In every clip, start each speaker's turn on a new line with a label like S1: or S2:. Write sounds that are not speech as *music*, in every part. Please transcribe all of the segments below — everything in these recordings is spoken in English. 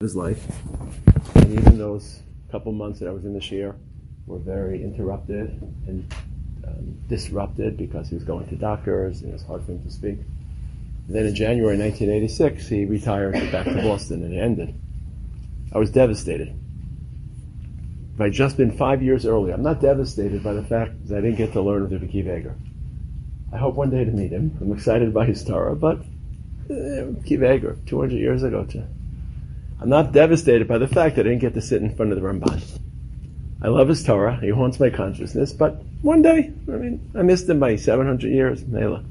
S1: his life. And even those couple months that I was in the shiur were very interrupted and um, disrupted because he was going to doctors and it was hard for him to speak. And then in January 1986, he retired back to Boston and it ended. I was devastated. If I'd just been five years earlier, I'm not devastated by the fact that I didn't get to learn of Rabbi Akiva Eger. I hope one day to meet him. I'm excited by his Torah, but uh, Akiva 200 years ago, to I'm not devastated by the fact that I didn't get to sit in front of the Ramban. I love his Torah. He haunts my consciousness. But one day, I mean, I missed him by 700 years. Mela.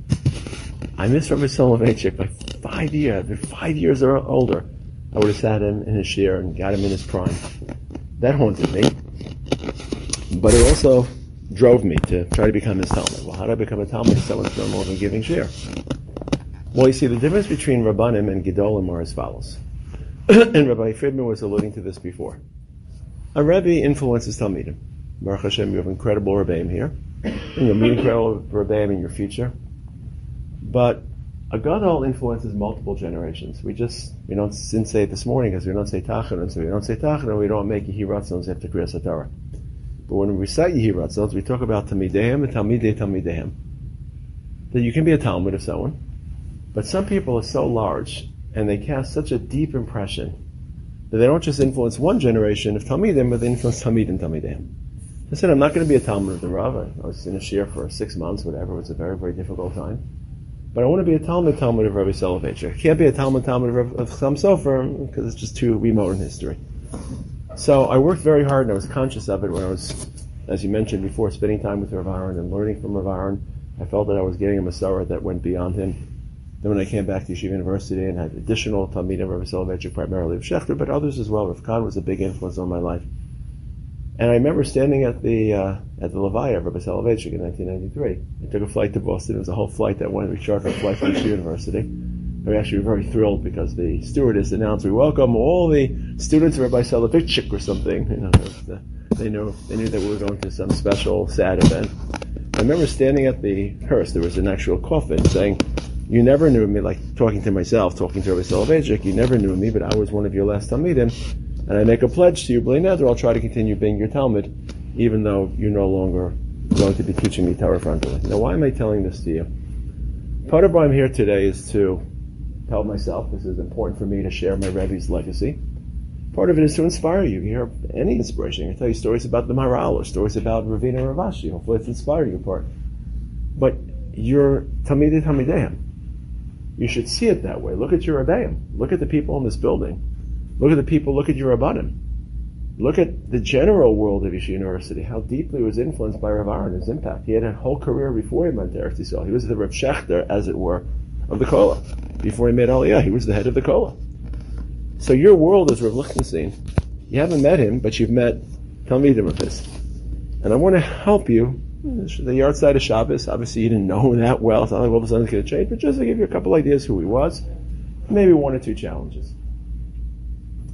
S1: I missed Rabbi Soloveitchik by five years. If five years or older, I would have sat him in his shiur and got him in his prime. That haunted me. But it also drove me to try to become his Talmid. Well, how do I become a Talmid if someone's no more than giving shiur? Well, you see, the difference between Rabbanim and Gedolim are as follows. *coughs* and Rabbi Friedman was alluding to this before. A Rebbe influences Talmidim. Baruch Hashem, you have incredible Rebbeim here, and you'll meet incredible Rebbeim in your future. But a Gadol influences multiple generations. We just, we don't didn't say it this morning because we don't say Tachanun, so we don't say Tachanun, we don't make Yehiratzons after Kriyas HaTorah. But when we recite Yehiratzons, we talk about Talmidim and Talmidei Talmidim. That you can be a Talmid of someone, but some people are so large and they cast such a deep impression that they don't just influence one generation of Talmidim, but they influence Talmid and Talmidim. I said, I'm not going to be a Talmid of the Rav. I was in a shiur for six months, whatever. It was a very, very difficult time. But I want to be a Talmid Talmid of Rabbi Soloveitchik. I can't be a Talmid Talmid of, of Chasam Sofer because it's just too remote in history. So I worked very hard and I was conscious of it when I was, as you mentioned before, spending time with Rav Aaron and learning from Rav Aaron. I felt that I was getting a Masorah that went beyond him. Then when I came back to Yeshiva University and had additional Talmidim, Rabbi Soloveitchik, primarily of Schachter, but others as well. Rav Kahn was a big influence on my life. And I remember standing at the uh, at the Levaya of Rabbi Soloveitchik in 1993. I took a flight to Boston. It was a whole flight that went. We chartered a flight from Yeshiva University. And We actually were very thrilled because the stewardess announced, "We welcome all the students of Rabbi Soloveitchik or something." You know, the, they knew they knew that we were going to some special sad event. I remember standing at the hearse. There was an actual coffin saying, you never knew me, like talking to myself, talking to Rabbi Soloveitchik, you never knew me, but I was one of your last Talmidim, and I make a pledge to you, B'li Neder, I'll try to continue being your Talmid, even though you're no longer going to be teaching me Torah frontally. Now, why am I telling this to you? Part of why I'm here today is to tell myself this is important for me to share my Rebbe's legacy. Part of it is to inspire you. You hear any inspiration. I tell you stories about the Maharal or stories about Ravina Rav Ashi. Hopefully it's inspired you part. But you're Talmidei Talmidim. You should see it that way. Look at your Rebbeim. Look at the people in this building. Look at the people, look at your Rabbanim. Look at the general world of Yeshiva University, how deeply was influenced by Rav Aaron, his impact. He had a whole career before he went to Eretz. He was the Rav Schachter, as it were, of the Kollel. Before he made Aliyah, he was the head of the Kollel. So your world is Rav Lichtenstein. You haven't met him, but you've met Talmidim of his. And I want to help you the yahrzeit of Shabbos. Obviously, you didn't know him *laughs* that well. It's not like all of a sudden it's going to change, but just to give you a couple ideas who he was, maybe one or two challenges.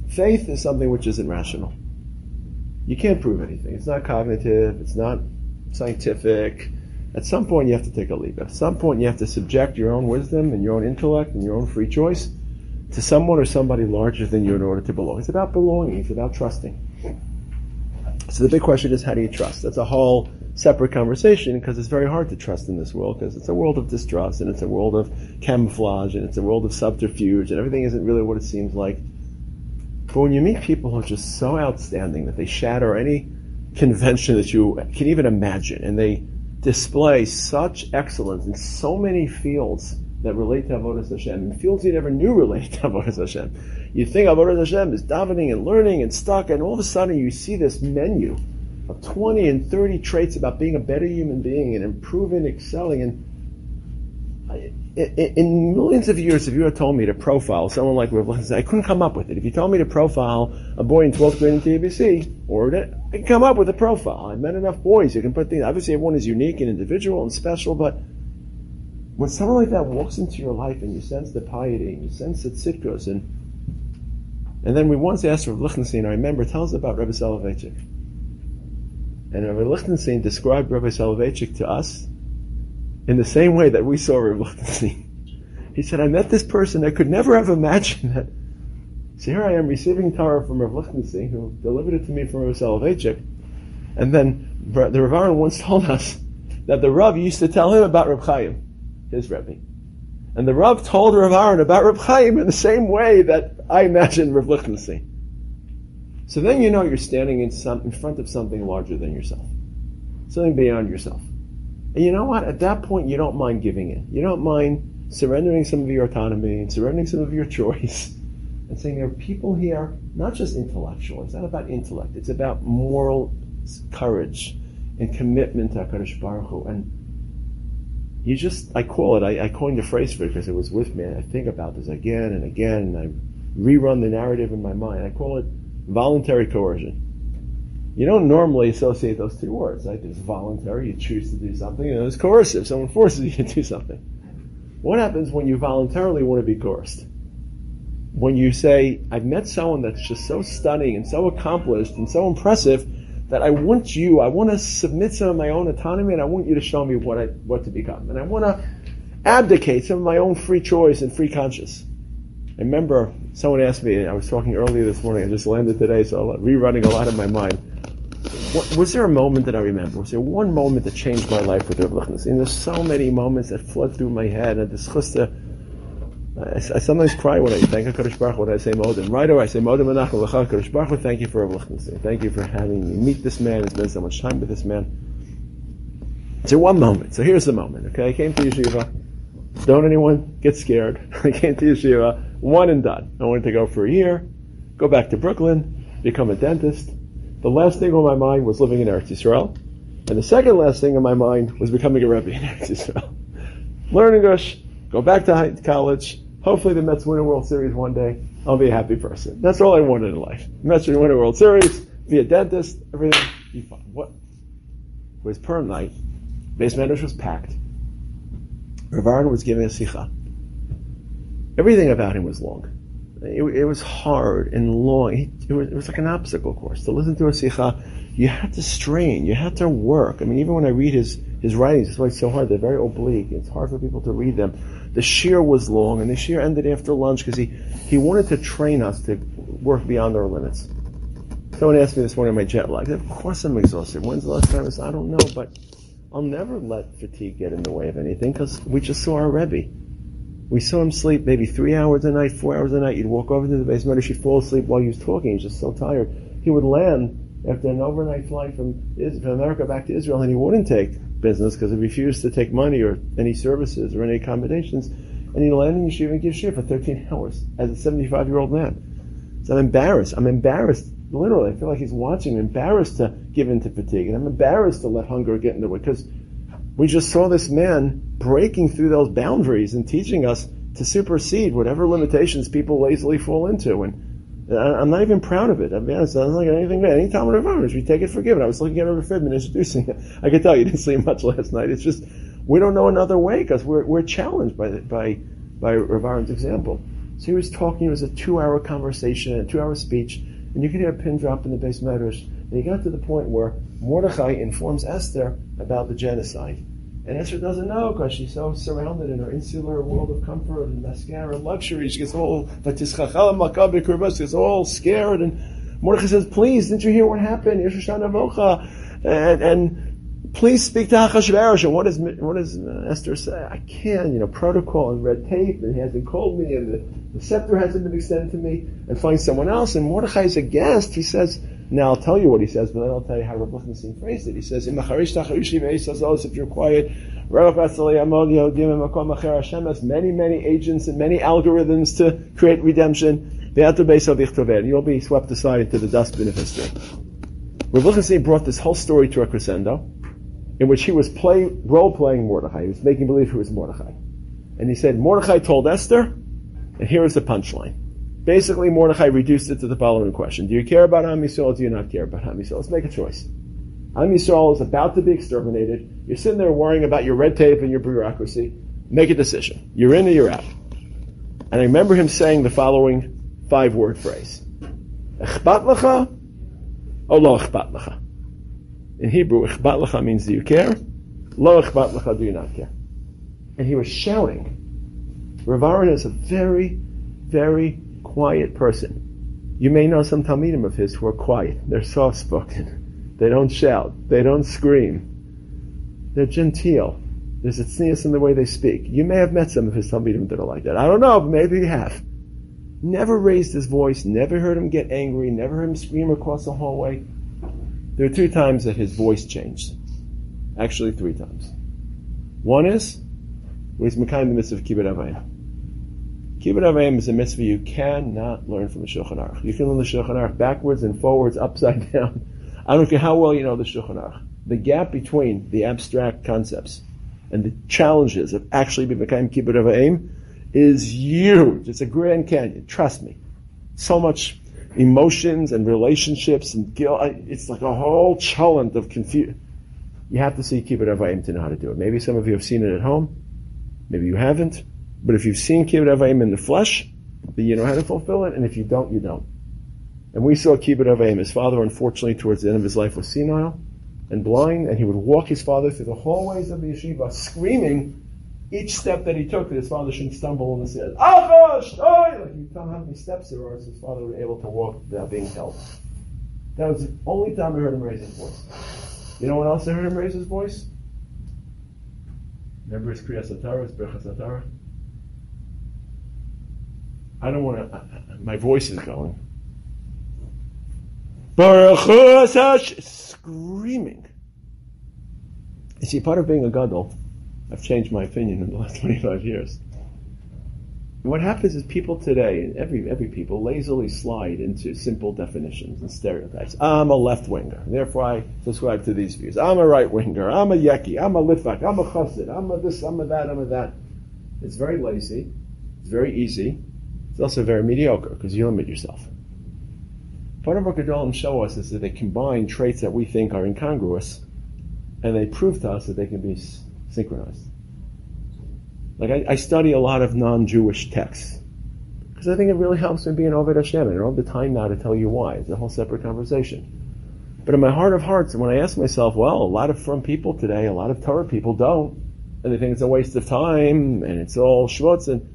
S1: Faith is something which isn't rational. You can't prove anything. It's not cognitive. It's not scientific. At some point, you have to take a leap. At some point, you have to subject your own wisdom and your own intellect and your own free choice to someone or somebody larger than you in order to belong. It's about belonging. It's about trusting. So the big question is, how do you trust? That's a whole separate conversation because it's very hard to trust in this world because it's a world of distrust and it's a world of camouflage and it's a world of subterfuge and everything isn't really what it seems like. But when you meet people who are just so outstanding that they shatter any convention that you can even imagine and they display such excellence in so many fields that relate to Avodah Hashem, in fields you never knew relate to Avodah Hashem. You think Avodah Hashem is davening and learning and stuck, and all of a sudden you see this menu of 20 and 30 traits about being a better human being and improving, excelling. And in millions of years, if you had told me to profile someone like Rav I couldn't come up with it. If you told me to profile a boy in 12th grade in TABC, or I can come up with a profile. I've met enough boys. You can put things, obviously everyone is unique and individual and special, but when someone like that walks into your life and you sense the piety and you sense the tzidkos and and then we once asked Rav Lichtenstein, I remember, tell us about Rebbe Soloveitchik. And Rabbi Lichtenstein described Rabbi Soloveitchik to us in the same way that we saw Rabbi Lichtenstein. *laughs* He said, I met this person I could never have imagined that So here I am receiving Torah from Rav Lichtenstein, who delivered it to me from Rav Soloveitchik. And then the Rav once *laughs* told us that the Rav used to tell him about Rav Chaim, his Rebbe. And the Rav told Rav Aaron about Rav Chaim in the same way that I imagine Rav Lichtenstein. So then you know you're standing in, some, in front of something larger than yourself. Something beyond yourself. And you know what? At that point, you don't mind giving in. You don't mind surrendering some of your autonomy and surrendering some of your *laughs* choice and saying there are people here, not just intellectual. It's not about intellect. It's about moral courage and commitment to HaKadosh Baruch Hu. And you just, I call it, I, I coined a phrase for it because it was with me. I think about this again and again, and I rerun the narrative in my mind. I call it voluntary coercion. You don't normally associate those two words. Right? There's voluntary, you choose to do something, and there's coercive, someone forces you *laughs* to do something. What happens when you voluntarily want to be coerced? When you say, I've met someone that's just so stunning and so accomplished and so impressive that I want you, I want to submit some of my own autonomy and I want you to show me what I, what to become. And I want to abdicate some of my own free choice and free conscience. I remember someone asked me, I was talking earlier this morning, I just landed today, so I'm rerunning a lot in my mind. What, was there a moment that I remember? Was there one moment that changed my life with Rav And there's so many moments that flood through my head, and this chusta, I, I, sometimes cry when I thank HaKadosh Baruch when I say Modim. Right away I say Modim Menachem L'cha HaKadosh Baruch thank you for Rav Thank you for having me meet this man, and spend so much time with this man. So one moment. So here's the moment, okay? I came to Yeshiva. Don't anyone get scared. *laughs* I came to Yeshiva, one and done. I wanted to go for a year, go back to Brooklyn, become a dentist. The last thing on my mind was living in Eretz Yisrael. And the second last thing on my mind was becoming a Rebbe in *laughs* Eretz Yisrael. Learn English, go back to college, Hopefully the Mets win a World Series one day. I'll be a happy person. That's all I wanted in life. Mets win a World Series, be a dentist, everything, be fine. What? It was Purim night. Beis Medrash was packed. Rav was giving a sikha. Everything about him was long. It, it was hard and long. It was, it was, like an obstacle course. To listen to a sikha, you had to strain. You had to work. I mean, even when I read his, his writings, it's why it's so hard. They're very oblique. It's hard for people to read them the shiur was long, and the shiur ended after lunch because he, he wanted to train us to work beyond our limits. Someone asked me this morning in my jet lag. Of course I'm exhausted. When's the last time I said, I don't know, but I'll never let fatigue get in the way of anything because we just saw our Rebbe. We saw him sleep maybe three hours a night, four hours a night. You'd walk over to the basement, she'd fall asleep while he was talking. He was just so tired. He would land after an overnight flight from, from America back to Israel and he wouldn't take business because he refused to take money or any services or any accommodations. And he landed in yeshiva and give shiur for 13 hours as a 75 year old man. So I'm embarrassed. I'm embarrassed. Literally, I feel like he's watching. I'm embarrassed to give in to fatigue. And I'm embarrassed to let hunger get in the way because we just saw this man breaking through those boundaries and teaching us to supersede whatever limitations people lazily fall into. And I'm not even proud of it. I'll be honest. I don't like anything bad. Any time of Rav we take it for given. I was looking at Rav Friedman introducing it. I can tell you didn't sleep much *laughs* last night. It's just we don't know another way because we're we're challenged by by by Rav example. So he was talking. It was a two-hour conversation, a two-hour speech, and you could hear a pin drop in the base. And he got to the point where Mordechai informs Esther about the genocide. And Esther doesn't know because she's so surrounded in her insular world of comfort and mascara and luxury. She gets all gets all scared. And Mordechai says, "Please, didn't you hear what happened? And, and please speak to Achashverosh. And what what does Esther say? I can't. You know, protocol and red tape, and he hasn't called me, and the, the scepter hasn't been extended to me, and find someone else. And Mordechai is a guest. He says." Now I'll tell you what he says, but then I'll tell you how Rav Lichtenstein phrased it. He says, "In if you're quiet, many, many agents and many algorithms to create redemption. You'll be swept aside into the dustbin of history." Rav Lichtenstein brought this whole story to a crescendo, in which he was play, role-playing Mordechai. He was making believe he was Mordechai. And he said, Mordechai told Esther, and here is the punchline. Basically, Mordechai reduced it to the following question. Do you care about Am Yisrael or do you not care about Am Yisrael? Let's make a choice. Am Yisrael is about to be exterminated. You're sitting there worrying about your red tape and your bureaucracy. Make a decision. You're in or you're out. And I remember him saying the following five-word phrase. Echbat lecha or lo echbat lecha? In Hebrew, echbat lecha means do you care? Lo echbat lecha, do you not care? And he was shouting. Rav Aaron is a very, very quiet person. You may know some Talmidim of his who are quiet. They're soft spoken. They don't shout. They don't scream. They're genteel. There's a tznius in the way they speak. You may have met some of his Talmidim that are like that. I don't know, maybe you have. Never raised his voice, never heard him get angry, never heard him scream across the hallway. There are two times that his voice changed. Actually, three times. One is when he's Mekayim the mitzvah of Kibbud Av Va'em. Kibbud Av Va'em is a mitzvah you cannot learn from the Shulchan Aruch. You can learn the Shulchan Aruch backwards and forwards, *laughs* upside down. I don't care how well you know the Shulchan Aruch. The gap between the abstract concepts and the challenges of actually being Mekayim Kibbud Av Va'em is huge. It's a Grand Canyon. Trust me. So much emotions and relationships and guilt. It's like a whole challenge of confusion. You have to see Kibbud Av Va'em to know how to do it. Maybe some of you have seen it at home. Maybe you haven't. But if you've seen Kibbud Av Va'em in the flesh, then you know how to fulfill it. And if you don't, you don't. And we saw Kibbud Av Va'em. His father, unfortunately, towards the end of his life was senile and blind. And he would walk his father through the hallways of the yeshiva screaming each step that he took that his father shouldn't stumble and say, Achash! Like you tell how many steps there are, so his father was able to walk without being held. That was the only time I heard him raise his voice. You know when else I heard him raise his voice? Remember his Krias HaTorah, his Birchas HaTorah? I don't want to, my voice is going. Baruch screaming. You see, part of being a gadol I've changed my opinion in the last *laughs* 25 years. what happens is people today, every every people, lazily slide into simple definitions and stereotypes. I'm a left winger, therefore I subscribe to these views. I'm a right winger. I'm a yeki. I'm a litvak. I'm a chassid. I'm a this. I'm a that. I'm a that. It's very lazy. It's very easy. It's also very mediocre because you limit yourself. Part of what Gedolim show us is that they combine traits that we think are incongruous, and they prove to us that they can be synchronized. Like I, I study a lot of non-Jewish texts because I think it really helps me be an Oved Hashem. And I don't have the time now to tell you why. It's a whole separate conversation. But in my heart of hearts, when I ask myself, well, a lot of frum people today, a lot of Torah people don't, and they think it's a waste of time, and it's all schmutz. And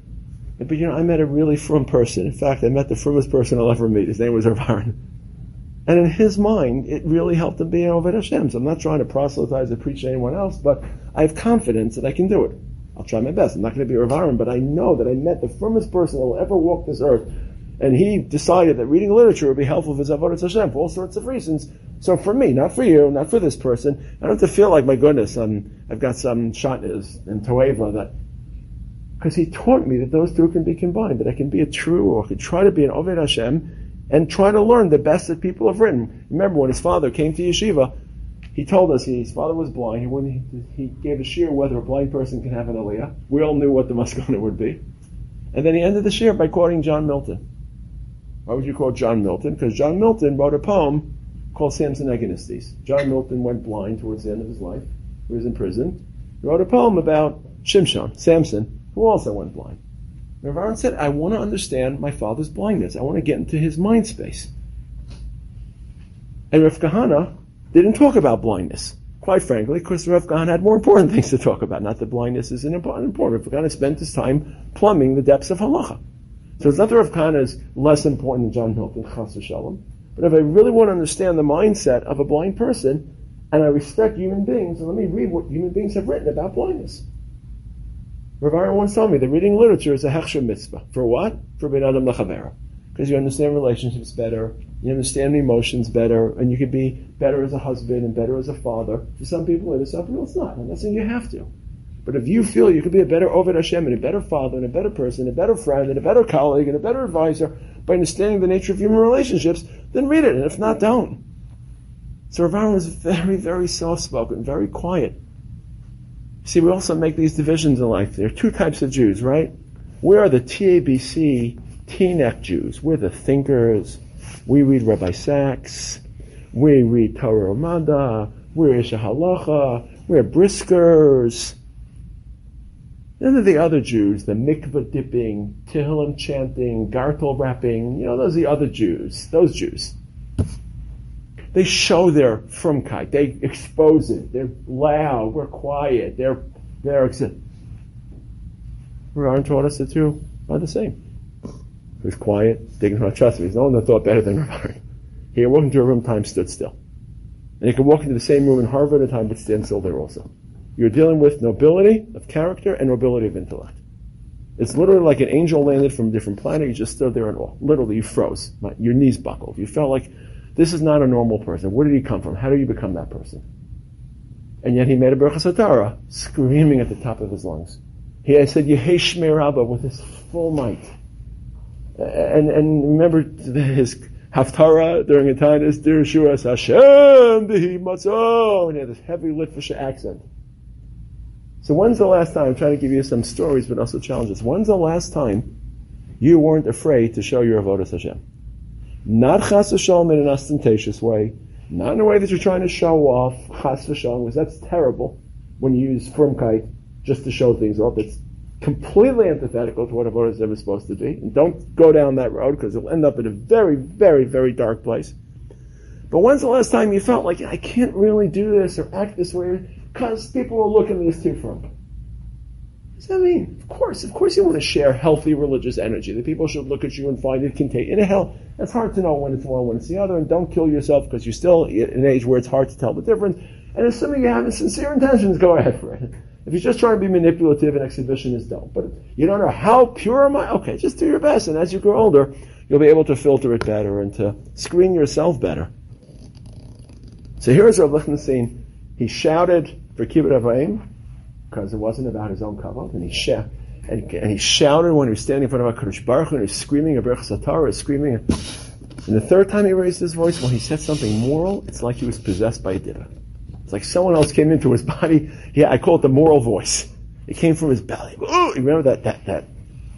S1: but you know, I met a really frum person. In fact, I met the frummest person I'll ever meet. His name was Rav. And in his mind, it really helped him be an Oved Hashem. So I'm not trying to proselytize or preach to anyone else, but I have confidence that I can do it. I'll try my best. I'm not going to be Rav but I know that I met the frummest person that will ever walk this earth. And he decided that reading literature would be helpful for his Avodah Hashem for all sorts of reasons. So for me, not for you, not for this person, I don't have to feel like, my goodness, I'm, I've got some shotnas and toeva that, because he taught me that those two can be combined, that I can be a true, or I can try to be an Oved Hashem, and try to learn the best that people have written. Remember when his father came to yeshiva, he told us his father was blind. He, he, gave a shiur whether a blind person can have an aliyah. We all knew what the *laughs* maskana would be. And then he ended the shiur by quoting John Milton. Why would you quote John Milton? Because John Milton wrote a poem called Samson Agonistes. John Milton went blind towards the end of his life. He was in prison. He wrote a poem about Shimshon, Samson, who also went blind. Rav Aaron said, I want to understand my father's blindness. I want to get into his mind space. And Rav Kahana didn't talk about blindness. Quite frankly, because Rav Kahana had more important *laughs* things to talk about. Not that blindness isn't important. Rav Kahana spent his time plumbing the depths of halacha. So it's not that Rav Kahana is less important than John Milton, Chas Shalom. But if I really want to understand the mindset of a blind person, and I respect human beings, let me read what human beings have written about blindness. Rav Aaron once told me that reading literature is a hechsher mitzvah. For what? For ben adam. Because you understand relationships better, you understand emotions better, and you can be better as a husband and better as a father. For some people it is, some people it's not. I'm not saying you have to. But if you feel you could be a better Oved Hashem and a better father and a better person, a better friend and a better colleague and a better advisor by understanding the nature of human relationships, then read it. And if not, don't. So Rav Aaron was very, very soft-spoken, very quiet. See, we also make these divisions in life. There are two types of Jews, right? We are the TABC Teaneck Jews. We're the thinkers. We read Rabbi Sacks. We read Torah U'Madda. We're Ish HaHalacha. We're briskers. Then there are the other Jews, the mikvah dipping, Tehillim chanting, gartel wrapping. You know, those are the other Jews. Those Jews. They show their frumkeit. They expose it. They're loud. We're quiet. They're they're. Aaron taught us the two are the same. He quiet, dignified. Trust me, he's no one that thought better than Rav He could walk into a room, time stood still. And he could walk into the same room in Harvard, and time would stand still there also. You're dealing with nobility of character and nobility of intellect. It's literally like an angel landed from a different planet. You just stood there and all. Literally, you froze. Your knees buckled. You felt like this is not a normal person. Where did he come from? How did you become that person? And yet he made a Berachas HaTorah, screaming at the top of his lungs. He said, Yehei Shmei Rabba, with his full might. And, and remember his Haftara during a time is Dir Shuras Hashem Bihi Matzah, and he had this heavy Litvish accent. So when's the last time, I'm trying to give you some stories, but also challenges. When's the last time you weren't afraid to show your Avodah Hashem? Not Chas Hashem in an ostentatious way, not in a way that you're trying to show off Chas Hashem, because that's terrible when you use Frumkeit just to show things off. It's completely antithetical to what a Avodah is ever supposed to be. And don't go down that road because you'll end up in a very, very, very dark place. But when's the last time you felt like I can't really do this or act this way because people will look at me as too frum? Does that mean? Of course, of course you want to share healthy religious energy. The people should look at you and find it contagious. In hell, it's hard to know when it's one, when it's the other, and don't kill yourself because you're still in an age where it's hard to tell the difference. And assuming you have sincere intentions, go ahead for it. If you're just trying to be manipulative and exhibitionist, don't. But you don't know how pure am I? Okay, just do your best. And as you grow older, you'll be able to filter it better and to screen yourself better. So here's Rav Lichtenstein. He shouted for Kibbud Av Va'em because it wasn't about his own kavod, and he shouted. And, and, he shouted when he was standing in front of HaKadosh Baruch Hu, and he was screaming a Birchas HaTorah, screaming. And the third time he raised his voice, when he said something moral, it's like he was possessed by a diva. It's like someone else came into his body. Yeah, I call it the moral voice. It came from his belly. Oh, you remember that, that, that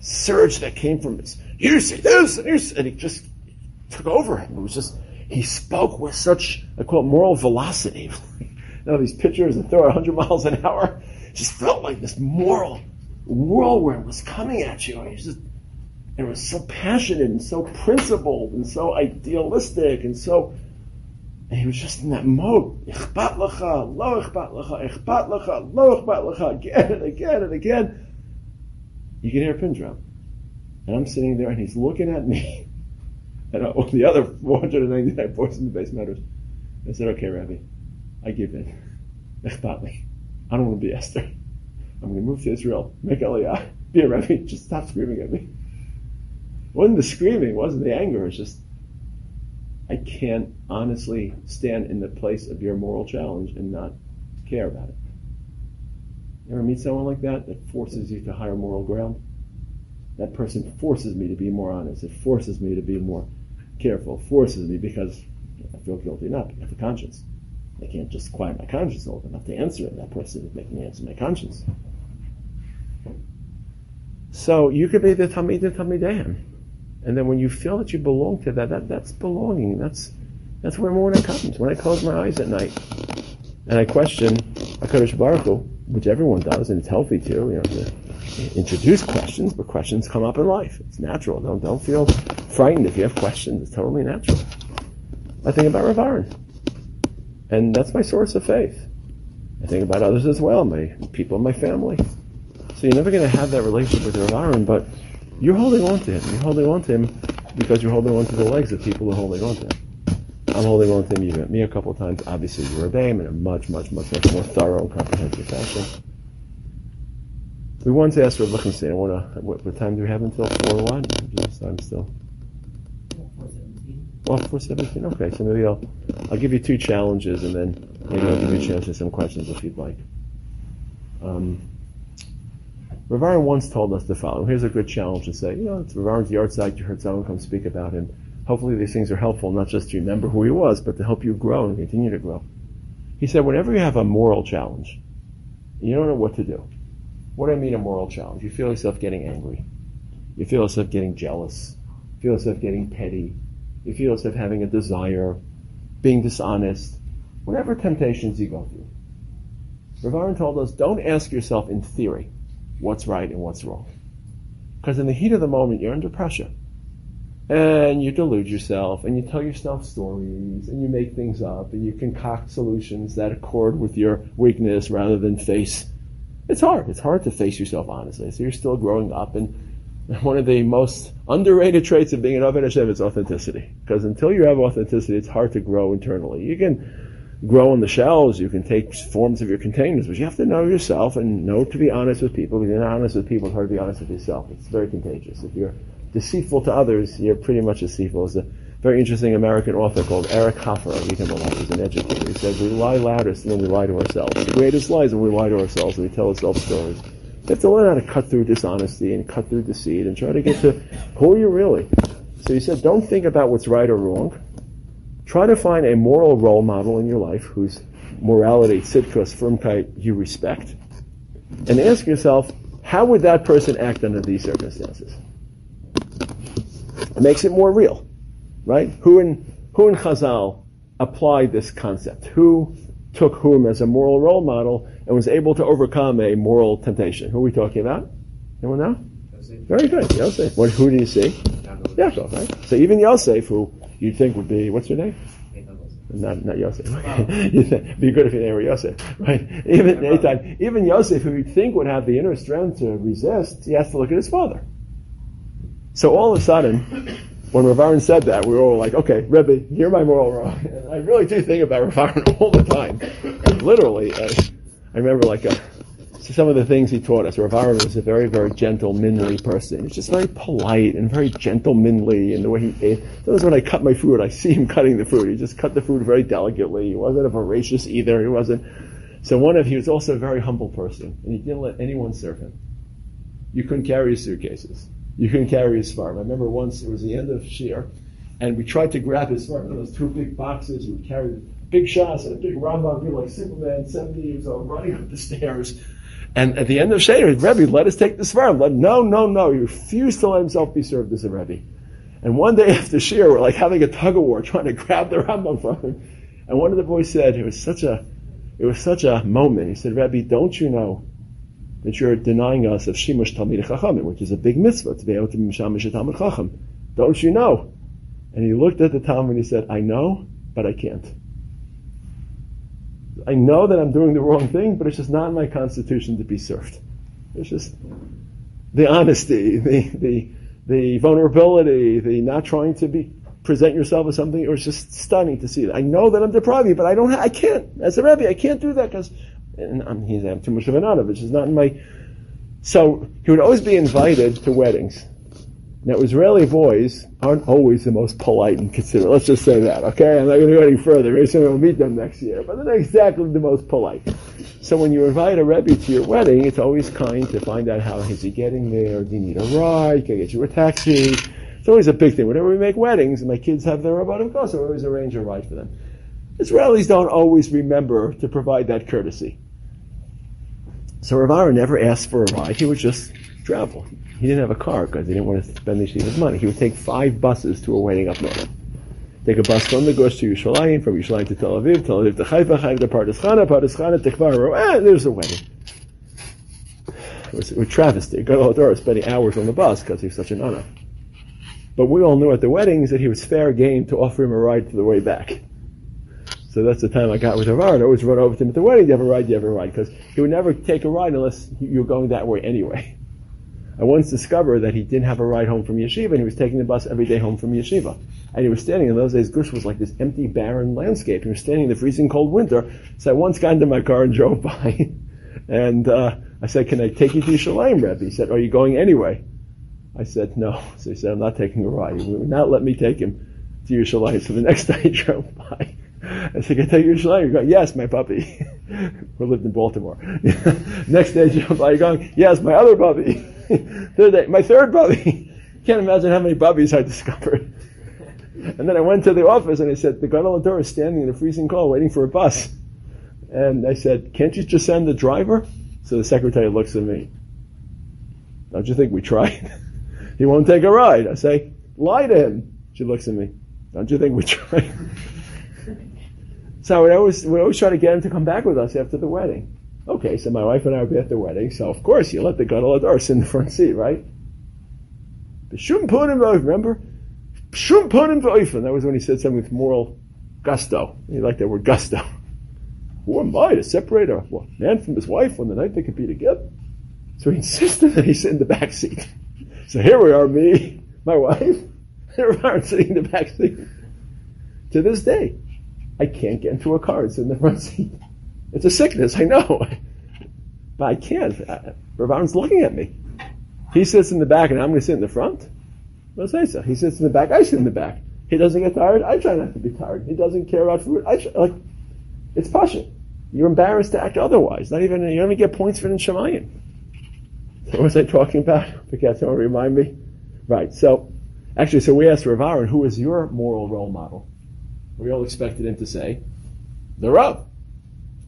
S1: surge that came from his, you say this, and, and it just took over him. It was just, he spoke with such, I call it moral velocity. *laughs* you know, these pitchers that throw 100 miles an hour, just felt like this moral whirlwind was coming at you. And, just, and it was so passionate and so principled and so idealistic and so and he was just in that mode. Ichbat lecha, lo ichbat lecha, ichbat lecha, lo ichbat lecha, again and again and again. You can hear a pin drop. And I'm sitting there and he's looking at me. *laughs* And the other 499 boys in the Beis Medrash. I said, okay, Rabbi, I give in. *laughs* Ichbat me. I don't want to be Esther. I'm going to move to Israel, make Aliyah, be a Rabbi, *laughs* just stop screaming at me. Wasn't the screaming, wasn't the anger, it's just I can't honestly stand in the place of your moral challenge and not care about it. You ever meet someone like that that forces you to higher moral ground? That person forces me to be more honest. It forces me to be more careful. Forces me because I feel guilty enough. I have a conscience. I can't just quiet my conscience long enough to answer it. That person is making me answer my conscience. So you could be the Talmid and Talmidim. And then when you feel that you belong to that, that that's belonging. That's that's where morning comes. When I close my eyes at night and I question HaKadosh Baruch Hu, which everyone does, and it's healthy too, you know, to introduce questions, but questions come up in life. It's natural. Don't don't feel frightened if you have questions. It's totally natural. I think about Rav Aaron. And that's my source of faith. I think about others as well, my people in my family. So you're never going to have that relationship with Rav Aaron, but you're holding on to him. You're holding on to him because you're holding on to the legs of people who are holding on to him. I'm holding on to him. You met me a couple of times. Obviously, you're a dame in a much, much, much, much more thorough and comprehensive fashion. We wanted to ask Rav Lichtenstein, I want to, what, what, time do we have until 4 1? Just, I'm still. 417. Well, 417, okay. So maybe I'll, I'll give you two challenges and then maybe I'll give you a chance to some questions if you'd like. Um, Rav Aaron once told us the following. Here's a good challenge to say, you know, it's Rav Aaron's yahrzeit, you heard someone come speak about him. Hopefully these things are helpful, not just to remember who he was, but to help you grow and continue to grow. He said, whenever you have a moral challenge, you don't know what to do. What do I mean a moral challenge? You feel yourself getting angry. You feel yourself getting jealous. You feel yourself getting petty. You feel yourself having a desire, being dishonest. Whatever temptations you go through. Rav told us, don't ask yourself in theory, what's right and what's wrong. Because in the heat of the moment, you're under pressure. And you delude yourself, and you tell yourself stories, and you make things up, and you concoct solutions that accord with your weakness rather than face. It's hard. It's hard to face yourself honestly. So you're still growing up, and *laughs* one of the most underrated traits of being an Oved Hashem is authenticity. Because until you have authenticity, it's hard to grow internally. You can grow in the shells, you can take forms of your containers, but you have to know yourself and know to be honest with people. If you're not honest with people, it's hard to be honest with yourself. It's very contagious. If you're deceitful to others, you're pretty much deceitful. There's a very interesting American author called Eric Hoffer. I read him a lot. He's an educator. He said, we lie loudest and then we lie to ourselves. The greatest lies when we lie to ourselves and we tell ourselves stories. You have to learn how to cut through dishonesty and cut through deceit and try to get to who are you really. So he said, don't think about what's right or wrong. Try to find a moral role model in your life whose morality, tzidkus, frumkeit you respect. And ask yourself, how would that person act under these circumstances? It makes it more real, right? Who in, who in Chazal applied this concept? Who took whom as a moral role model and was able to overcome a moral temptation. Who are we talking about? Anyone know? Yosef. Very good, Yosef. What, who do you see? Yaakov, right? So even Yosef, who you'd think would be, what's your name? Not, not Yosef. It'd *laughs* be good if your name were Yosef, right? Even even Yosef, who you'd think would have the inner strength to resist, he has to look at his father. So all of a sudden, when Rav Aaron said that, we were all like, okay, Rebbe, you're my moral wrong. And *laughs* I really do think about Rav Aaron *laughs* all the time. Literally, uh, I remember like uh, some of the things he taught us. Rav Aaron was a very, very gentlemanly person. He's just very polite and very gentlemanly in the way he ate. Sometimes when I cut my food, I see him cutting the food. He just cut the food very delicately. He wasn't a voracious either. He wasn't. So one of he was also a very humble person, and he didn't let anyone serve him. You couldn't carry his suitcases you couldn't carry his farm. I remember once it was the end of Shiur, and we tried to grab his farm. Those two big boxes. We carried big shots and a big Rambam, be like Superman, 70 years old, running up the stairs. And at the end of Shiur, Rebbe, let us take farm. Let, no, no, no. He refused to let himself be served as a Rebbe. And one day *laughs* after Shiur, we're like having a tug of war, trying to grab the Rambam from him. And one of the boys said, it was such a, it was such a moment. He said, Rebbe, don't you know that you're denying us of Shimush Talmid Chachamim, which is a big mitzvah to be able to be Mishamish a Talmid Chacham. Don't you know? And he looked at the Talmid and he said, I know, but I can't. I know that I'm doing the wrong thing, but it's just not in my constitution to be served. It's just the honesty, the, the, the vulnerability, the not trying to be present yourself as something. It was just stunning to see that. I know that I'm deprived, but I don't. Ha- I can't. As a rabbi, I can't do that because and I'm, he's I'm too much of an Anovich. It's not in my. So he would always be invited to weddings. Now Israeli boys aren't always the most polite and considerate. Let's just say that, okay? I'm not going to go any further. Maybe someone will meet them next year, but they're not exactly the most polite. So when you invite a rebbe to your wedding, it's always kind to find out how is he getting there. Do you need a ride? Can I get you a taxi? It's always a big thing. Whenever we make weddings, and my kids have their rabbanim course, I always arrange a ride for them. Israelis don't always remember to provide that courtesy. So Rav never asked for a ride. He would just travel. He didn't have a car because he didn't want to spend the yeshiva's money. He would take five buses to a wedding up north. Take a bus from the Gush to Yerushalayim, from Yerushalayim to Tel Aviv, Tel Aviv to Haifa, Haifa to Pardes Chana, to Kfar. Ah, there's a wedding. It was, was travesty. Gadol Hador spending hours on the bus because he was such an honor. But we all knew at the weddings that he was fair game to offer him a ride to the way back. So that's the time I got with Rav I always run over to him at the wedding. Do you have a ride? Do you have a ride? Because he would never take a ride unless you're going that way anyway. I once discovered that he didn't have a ride home from yeshiva, and he was taking the bus every day home from yeshiva. And he was standing in those days. Gush was like this empty, barren landscape. He was standing in the freezing cold winter. So I once got into my car and *laughs* drove by, and uh, I said, "Can I take you to Yerushalayim, Rebbe?" He said, "Are you going anyway?" I said, "No." So he said, "I'm not taking a ride." He would not let me take him to Yerushalayim. So the *laughs* next day he drove by. I said, can I take your Yerushalayim? You're going, yes, my puppy. *laughs* we lived in Baltimore. Next day, he drove by, going, yes, my other puppy. *laughs* third day, my third puppy. *laughs* Can't imagine how many puppies I discovered. *laughs* And then I went to the office and I said, the Gadol Hador is standing in a freezing cold waiting for a bus. And I said, can't you just send the driver? So the secretary looks at me. Don't you think we tried? he won't take a ride. I say, lie to him. She looks at me. Don't you think we tried? So we always, we always try to get him to come back with us after the wedding. Okay, so my wife and I will be at the wedding, so of course you let the Gadol sit in the front seat, right? Shum punim remember? Shum punim That was when he said something with moral gusto. He liked that word gusto. Who am I to separate a man from his wife on the night they could be together? So he insisted that he sit in the back seat. So here we are, me, my wife, *laughs* and Aaron sitting in the back seat. To this day, I can't get into a car. It's in the front seat. It's a sickness, I know. But I can't. Uh, Rav Aaron's looking at me. He sits in the back and I'm going to sit in the front? Let's say so. He sits in the back, I sit in the back. He doesn't get tired, I try not to be tired. He doesn't care about food, I try, like, it's passion. You're embarrassed to act otherwise. Not even, you don't even get points for it in Shemayim. What was I talking about? *laughs* Forget, someone remind me? Right, so, actually, so we asked Rav Aaron, who is your moral role model? We all expected him to say, the Rav.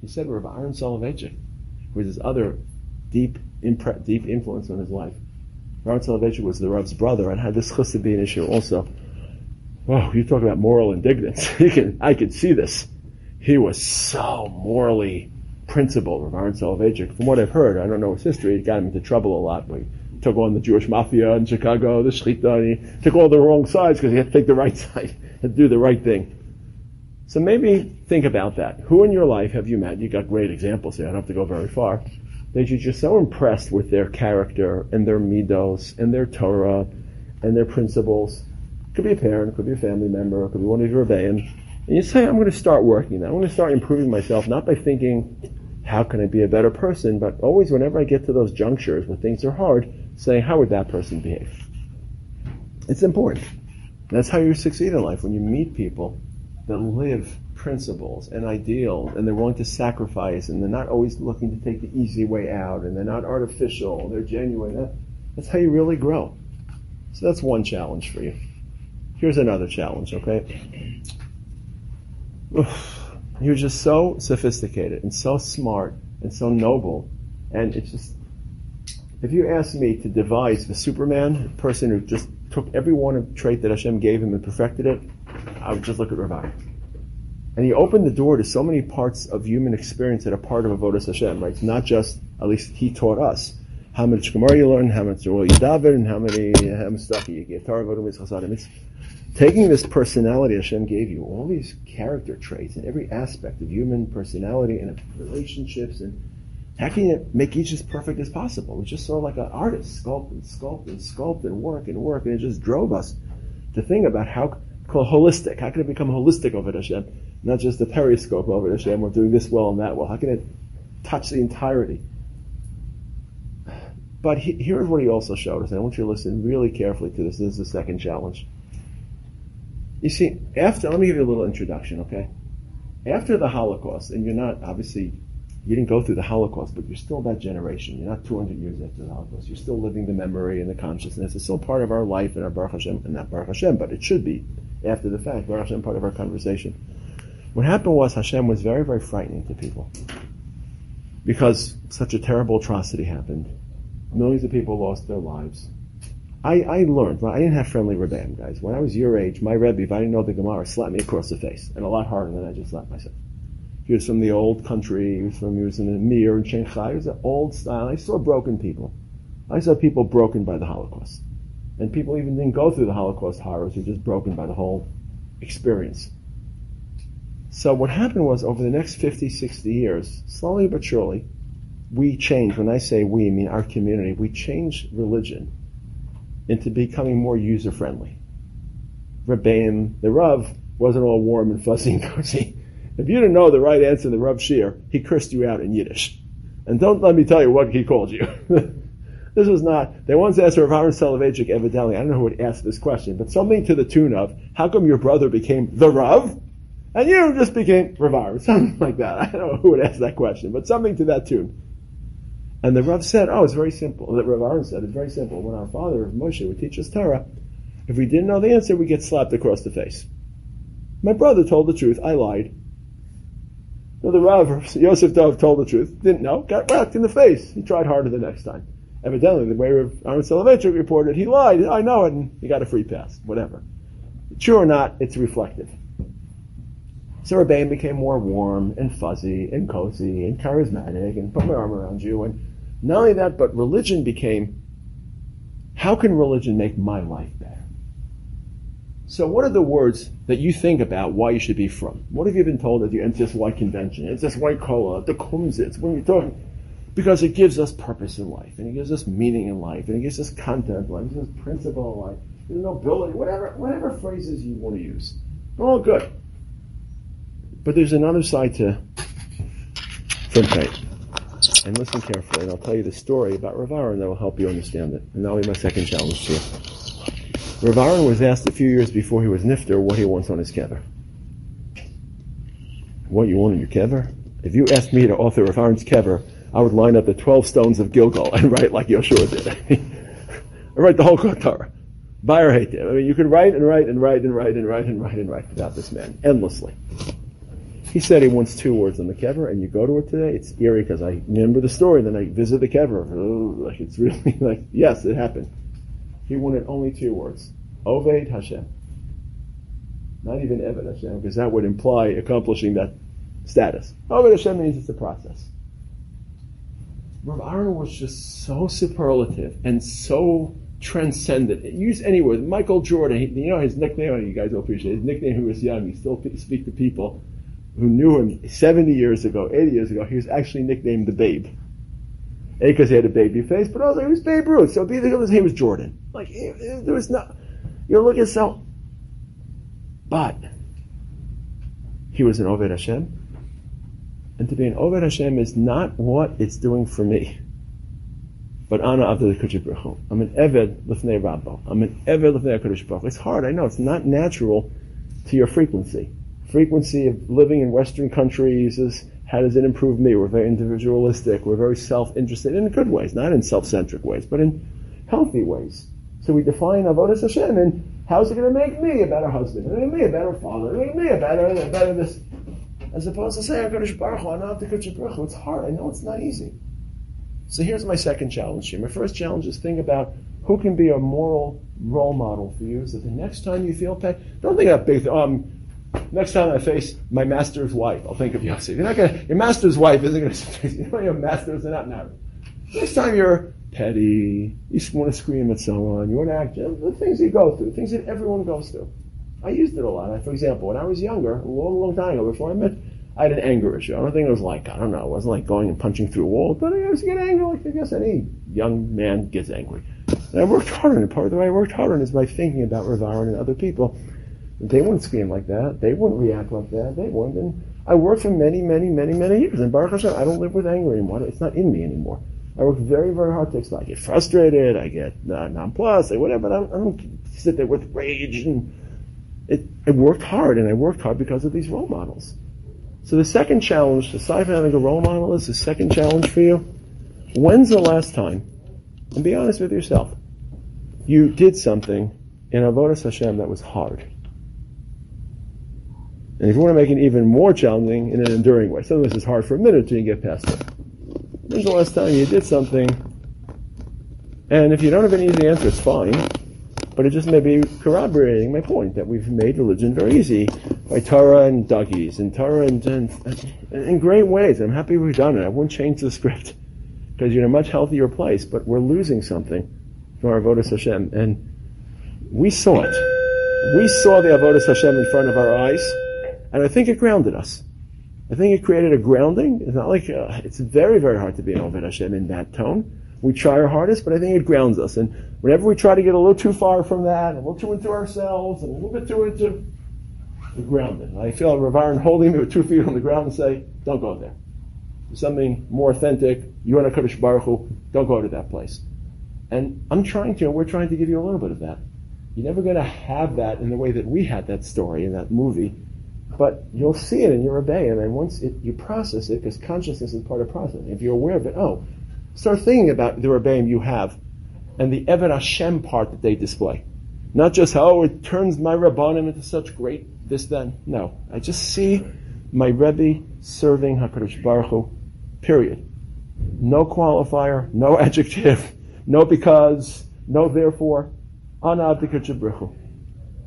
S1: He said Rav Aaron Soloveitchik, with his other deep, impre- deep influence on his life. Aaron Soloveitchik was the Rav's brother and had this chus to be an issue also. Oh, you talk about moral indignance. *laughs* can, I could see this. He was so morally principled, Rav Aaron Soloveitchik. From what I've heard, I don't know his history, it got him into trouble a lot. He took on the Jewish mafia in Chicago, the Shechita, and he took all the wrong sides because he had to take the right *laughs* side and do the right thing. So maybe think about that. Who in your life have you met? You got great examples here. I don't have to go very far. That you're just so impressed with their character and their midos and their Torah and their principles. It Could be a parent, could be a family member, could be one of your rebbeim. And you say, I'm going to start working that. I'm going to start improving myself, not by thinking, how can I be a better person, but always whenever I get to those junctures where things are hard, saying, how would that person behave? It's important. That's how you succeed in life. When you meet people that live principles and ideals and they're willing to sacrifice and they're not always looking to take the easy way out and they're not artificial, they're genuine. that's how you really grow. So that's one challenge for you. Here's another challenge, okay? *sighs* You're just so sophisticated and so smart and so noble and it's just if you ask me to devise the Superman person who just took every one of trait that Hashem gave him and perfected it, I would just look at Rav And he opened the door to so many parts of human experience that are part of Avodah Hashem, right? It's not just, at least he taught us, how much Gemara you learn, how much Torah you daven, and how many, how much stuff you get. It's taking this personality Hashem gave you, all these character traits in every aspect of human personality and relationships and how can you make each as perfect as possible? It's just sort of like an artist, sculpt and sculpt and sculpt and work and work, and it just drove us to think about how called holistic. How can it become holistic over Hashem, not just the periscope over Hashem? We're doing this well and that well. How can it touch the entirety? But he, here's what he also showed us, I want you to listen really carefully to this. This is the second challenge. You see, after let me give you a little introduction, okay? After the Holocaust, and you're not obviously you didn't go through the Holocaust, but you're still that generation. You're not 200 years after the Holocaust. You're still living the memory and the consciousness. It's still part of our life and our Baruch Hashem, and not Baruch Hashem, but it should be after the fact. Baruch Hashem, part of our conversation. What happened was Hashem was very, very frightening to people because such a terrible atrocity happened. Millions of people lost their lives. I, I learned, I didn't have friendly rebbeim, guys. When I was your age, my Rebbe, if I didn't know the Gemara, slapped me across the face, and a lot harder than I just slapped myself. He was from the old country. He was from he was in the Mir in Shanghai. He was an old style. I saw broken people. I saw people broken by the Holocaust, and people even didn't go through the Holocaust horrors. They're just broken by the whole experience. So what happened was over the next 50, 60 years, slowly but surely, we changed. When I say we, I mean our community. We changed religion into becoming more user friendly. Rebbeim, the Rav, wasn't all warm and fuzzy and cozy. If you didn't know the right answer in the Rav Shir, he cursed you out in Yiddish. And don't let me tell you what he called you. *laughs* this was not, they once asked Rav Aaron Soloveitchik evidently, I don't know who would ask this question, but something to the tune of, how come your brother became the Rav? And you just became Rav Aaron, *laughs* something like that. I don't know who would ask that question, but something to that tune. And the Rav said, oh, it's very simple. The Rav Aaron said, it's very simple. When our father, Moshe, would teach us Torah, if we didn't know the answer, we get slapped across the face. My brother told the truth. I lied. So the Rav, Yosef Dov told the truth, didn't know, got whacked in the face. He tried harder the next time. Evidently, the way Aaron Soloveitchik reported, he lied, I know it, and he got a free pass, whatever. True or not, it's reflective. So Rebbeim became more warm and fuzzy and cozy and charismatic and put my arm around you. And not only that, but religion became, how can religion make my life better? So what are the words that you think about why you should be frum? What have you been told at the NCSY convention? It's this white collar. the kumsitz, when you're talking. Because it gives us purpose in life, and it gives us meaning in life, and it gives us content in life, it gives us principle in life, nobility, whatever, whatever phrases you want to use. All good. But there's another side to Frumkeit. And listen carefully, and I'll tell you the story about Rav Aaron that will help you understand it. And that'll be my second challenge to you. Rav Aaron was asked a few years before he was nifter what he wants on his kever. What you want on your kever? If you asked me to author Rav Aaron's kever, I would line up the 12 stones of Gilgal and write like Yoshua did. *laughs* I write the whole Torah. Buy or hate him. I mean, you could write and write and write and write and write and write and write about this man endlessly. He said he wants two words on the kever, and you go to it today. It's eerie because I remember the story. and Then I visit the kever. Oh, like it's really *laughs* like yes, it happened. He wanted only two words: Oved Hashem. Not even Eved Hashem, because that would imply accomplishing that status. Oved Hashem means it's a process. Rav Aaron was just so superlative and so transcendent. Use any word. Michael Jordan, he, you know his nickname, you guys will appreciate his nickname he was young. He still speak to people who knew him 70 years ago, 80 years ago. He was actually nicknamed the Babe. A, because he had a baby face, but also he was Babe Ruth. So be his name was Jordan. Like, there was no, you look at so, but he was an Oved Hashem. And to be an Oved Hashem is not what it's doing for me. But Ana Avdel Baruch I'm an Eved Lifnei Rabbo. I'm an Eved Lifnei HaKadosh Baruch It's hard, I know. It's not natural to your frequency. Frequency of living in Western countries is how does it improve me? We're very individualistic. We're very self-interested in good ways, not in self-centric ways, but in healthy ways. So we define Avodah Hashem and how's it going to make me a better husband? Make me a better father? Make me a better, a better this? As opposed to saying HaKadosh Baruch Hu, Ana Avdel Baruch It's hard. I know it's not easy. So here's my second challenge here. My first challenge is think about who can be a moral role model for you so the next time you feel pain, don't think of big, um, next time I face my master's wife, I'll think of Yossi. You're not gonna, your master's wife isn't gonna *laughs* say, you know, your masters are not married. Next time you're petty, you want to scream at someone, you want to act, the things you go through, things that everyone goes through. I used it a lot. For example, when I was younger, a long, long time ago, before I met I had an anger issue. I don't think it was like, I don't know, it wasn't like going and punching through a wall, but I was getting angry like I guess any young man gets angry. And I worked hard on it. Part of the way I worked hard on it is by thinking about Rav Aaron and other people. They wouldn't scream like that. They wouldn't react like that. They wouldn't. And I worked for many, many, many, many years. And Baruch Hashem, I don't live with anger anymore. It's not in me anymore. I work very, very hard to explain. I get frustrated. I get uh, nonplussed. I whatever. But I don't, I don't sit there with rage. And it, I worked hard, and I worked hard because of these role models. So the second challenge, aside from having a role model, is the second challenge for you. When's the last time, and be honest with yourself, you did something in Avodah Hashem that was hard? And if you want to make it even more challenging in an enduring way, some of this is hard for a minute until you get past it. When's the last time you did something? And if you don't have an easy answer, it's fine. But it just may be corroborating my point that we've made religion very easy by Torah and doggies and Torah and, and, in great ways. I'm happy we've done it. I won't change the *laughs* script because you're in a much healthier place, but we're losing something from our Avodah Hashem. And we saw it. We saw the Avodah Hashem in front of our eyes, and I think it grounded us. I think it created a grounding. It's not like, uh, it's very, very hard to be an Avodah Hashem in that tone. We try our hardest, but I think it grounds us. And whenever we try to get a little too far from that, a little too into ourselves, and a little bit too into the grounded. I feel Rav Aaron holding me with two feet on the ground and say, don't go there. Something more authentic. You're in a Kaddish Baruch Hu, don't go to that place. And I'm trying to, and we're trying to give you a little bit of that. You're never going to have that in the way that we had that story in that movie, but you'll see it in your Rebbeim, and once it, you process it, because consciousness is part of processing. If you're aware of it, oh, Start thinking about the Rebbeim you have and the Eved Hashem part that they display. Not just how oh, it turns my Rabbanim into such great this then. No, I just see my Rebbe serving Hakadosh Baruch Hu. Period. No qualifier, no *laughs* adjective, no because, no therefore. Ana Abdikachabrichu.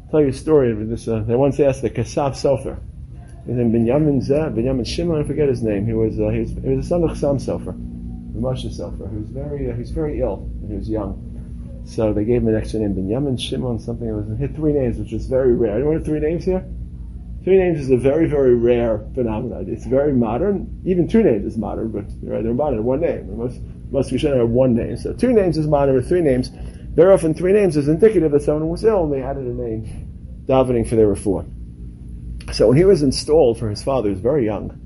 S1: Tell you a story of this. Uh, they once asked the Ksav Sofer. His name Binyamin Zeh, Binyamin Shimon, I forget his name. He was, uh, he was, he was a son of Chasam Sofer. Moshe Sofer, who's very uh, very ill when he was young. So they gave him an extra name, Binyamin Shimon, something. It was had three names, which is very rare. Anyone have three names here? Three names is a very, very rare phenomenon. It's very modern. Even two names is modern, but right, they're modern. One name. Most most Rishonim have one name. So two names is modern, but three names. Very often, three names is indicative that someone was ill, and they added a name, davening for their refuah. So when he was installed for his father, he was very young.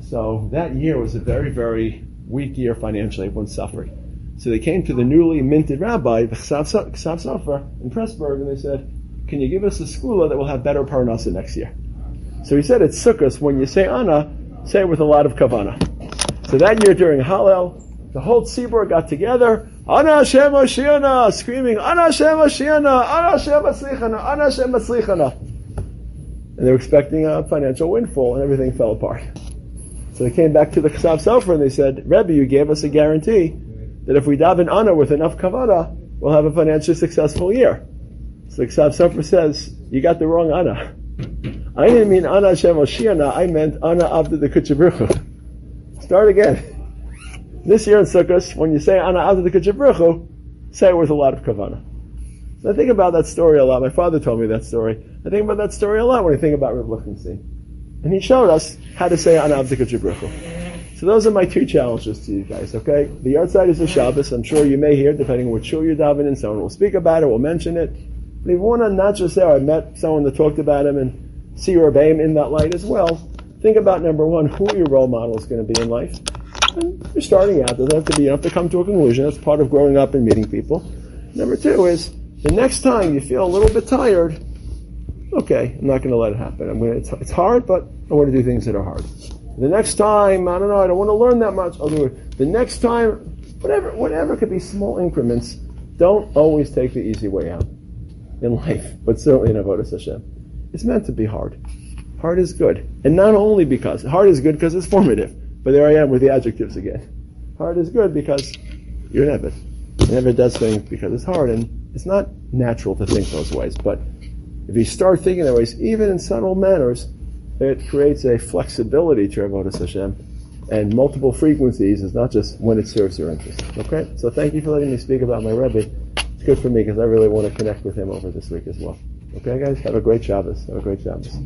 S1: So that year was a very, very weak year financially. Everyone suffering. So they came to the newly minted rabbi, Ksav Sofer in Pressburg, and they said, can you give us a segula that will have better parnasa next year? So he said it's Sukkot, when you say Ana, say it with a lot of kavana. So that year during Hallel, the whole tzibur got together, Ana Hashem Hoshiana, screaming, Ana Hashem Hoshiana, Ana Hashem Hatzlichana, Ana Hashem Hatzlichana. And they were expecting a financial windfall, and everything fell apart. So they came back to the Ksav Sofer and they said, Rebbe, you gave us a guarantee that if we daven Ana with enough kavana, we'll have a financially successful year. So the Ksav Sofer says, you got the wrong Ana. *laughs* I didn't mean Ana Hashem Hoshiana, I meant Ana Avda D'Kudsha Brich Hu. Start again. This year in Sukkot, when you say Ana Avda D'Kudsha Brich Hu, say it with a lot of kavana. So I think about that story a lot. My father told me that story. I think about that story a lot when I think about Reb Lichtenstein. And he showed us how to say Ana Abdu Kuchabruchu. So those are my two challenges to you guys, okay? The outside is the Shabbos. I'm sure you may hear, depending on what shul you're davening, someone will speak about it, will mention it. But if you want to not just say, oh, I met someone that talked about him and see Rebbeim in that light as well, think about number one, who your role model is going to be in life. And you're starting out, doesn't have to be, you have to come to a conclusion. That's part of growing up and meeting people. Number two is, the next time you feel a little bit tired, okay, I'm not going to let it happen. I'm going to, it's, it's hard, but I want to do things that are hard. The next time, I don't know, I don't want to learn that much, I'll do it. The next time, whatever, whatever could be small increments, don't always take the easy way out in life, but certainly in Avodah Hashem. It's meant to be hard. Hard is good. And not only because, hard is good because it's formative, but there I am with the adjectives again. Hard is good because you're an You never does things because it's hard, and it's not natural to think those ways, but if you start thinking that way, even in subtle manners, it creates a flexibility to Avodah Hashem, and multiple frequencies is not just when it serves your interest. Okay? So thank you for letting me speak about my Rebbe it's good for me because I really want to connect with him over this week as well. Okay, guys? Have a great Shabbos. Have a great Shabbos.